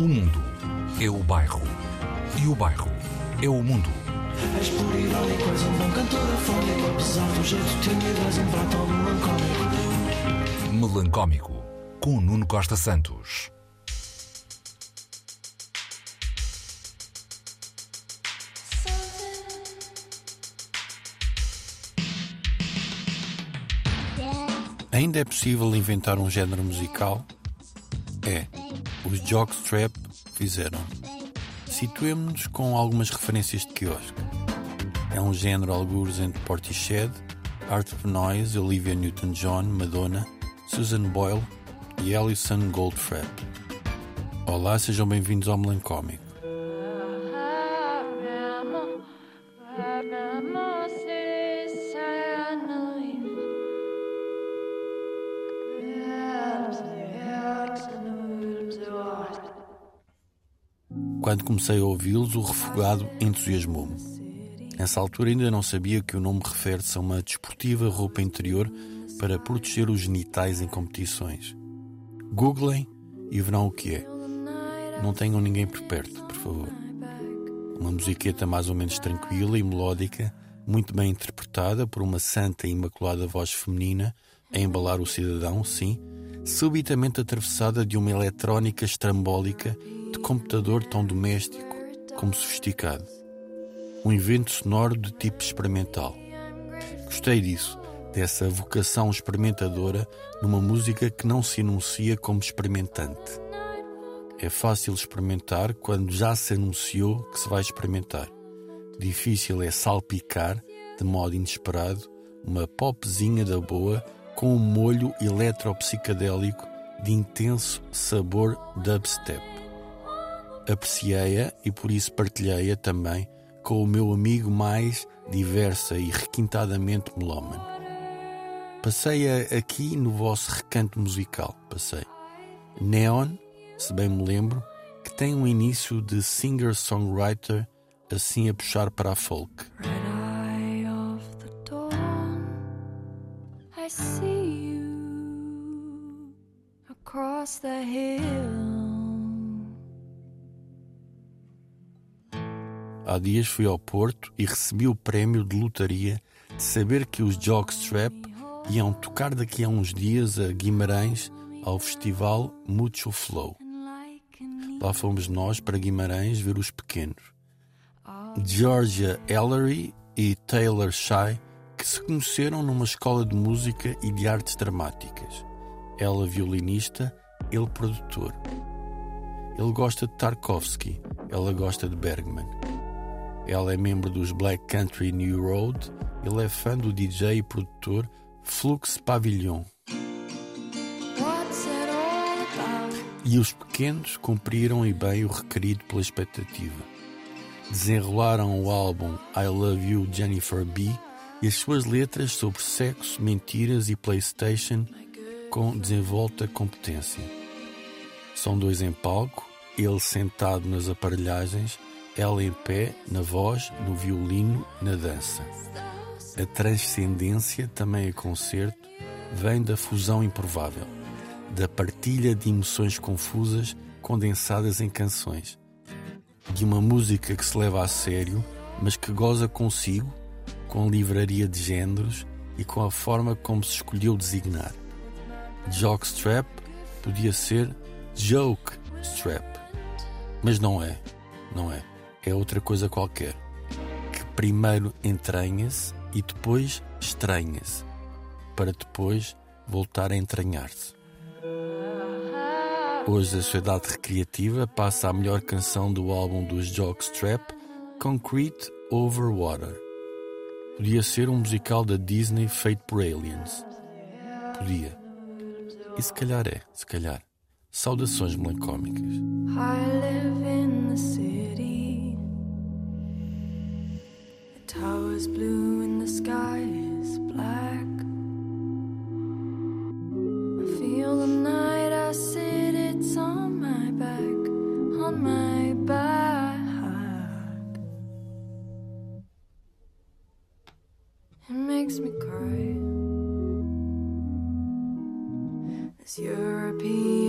O mundo é o bairro. E o bairro é o mundo. És por irónico, és um bom cantor afónico Apesar do jeito tímido, és um prato melancólico Melancómico, com Nuno Costa Santos. Ainda é possível inventar um género musical? É. Os Jockstrap fizeram. Situemos-nos com algumas referências de quiosque. É um género algures entre Portishead, Art of Noise, Olivia Newton-John, Madonna, Susan Boyle e Alison Goldfrapp. Olá, sejam bem-vindos ao Melancómico. Quando comecei a ouvi-los, o refogado entusiasmou-me. Nessa altura ainda não sabia que o nome refere-se a uma desportiva roupa interior para proteger os genitais em competições. Googlem e verão o que é. Não tenham ninguém por perto, por favor. Uma musiqueta mais ou menos tranquila e melódica, muito bem interpretada por uma santa e imaculada voz feminina a embalar o cidadão, sim, subitamente atravessada de uma eletrónica estrambólica de computador tão doméstico como sofisticado. Um evento sonoro de tipo experimental. Gostei disso, dessa vocação experimentadora numa música que não se enuncia como experimentante. É fácil experimentar quando já se anunciou que se vai experimentar. Difícil é salpicar, de modo inesperado, uma popzinha da boa com um molho eletropsicadélico de intenso sabor dubstep. Apreciei-a e por isso partilhei-a também com o meu amigo mais diversa e requintadamente melómano. Passei-a aqui no vosso recanto musical, passei. Neon, se bem me lembro, que tem um início de singer-songwriter assim a puxar para a folk. Dawn, across the hill. Há dias fui ao Porto e recebi o prémio de lotaria de saber que os Jockstrap iam tocar daqui a uns dias a Guimarães ao festival Mucho Flow. Lá fomos nós para Guimarães ver os pequenos. Georgia Ellery e Taylor Shy, que se conheceram numa escola de música e de artes dramáticas. Ela violinista, ele produtor. Ele gosta de Tarkovsky, ela gosta de Bergman. Ela é membro dos Black Country New Road, ele é fã do DJ e produtor Flux Pavilion. E os pequenos cumpriram e bem o requerido pela expectativa. Desenrolaram o álbum I Love You Jennifer B e as suas letras sobre sexo, mentiras e PlayStation com desenvolta competência. São dois em palco, ele sentado nas aparelhagens, ela em pé, na voz, no violino, na dança. A transcendência, também a concerto, vem da fusão improvável, da partilha de emoções confusas condensadas em canções, de uma música que se leva a sério, mas que goza consigo, com livraria de géneros e com a forma como se escolheu designar. Jockstrap podia ser Joke Strap, mas não é, não é, é outra coisa qualquer, que primeiro entranha-se e depois estranha-se, para depois voltar a entranhar-se. Hoje a Sociedade Recreativa passa a melhor canção do álbum dos Jockstrap, Concrete Over Water. Podia ser um musical da Disney feito por aliens. Podia. E se calhar é, se calhar. Saudações melancómicas. I live in the city. is blue and the sky is black. I feel the night I sit, it's on my back, on my back. It makes me cry. This European.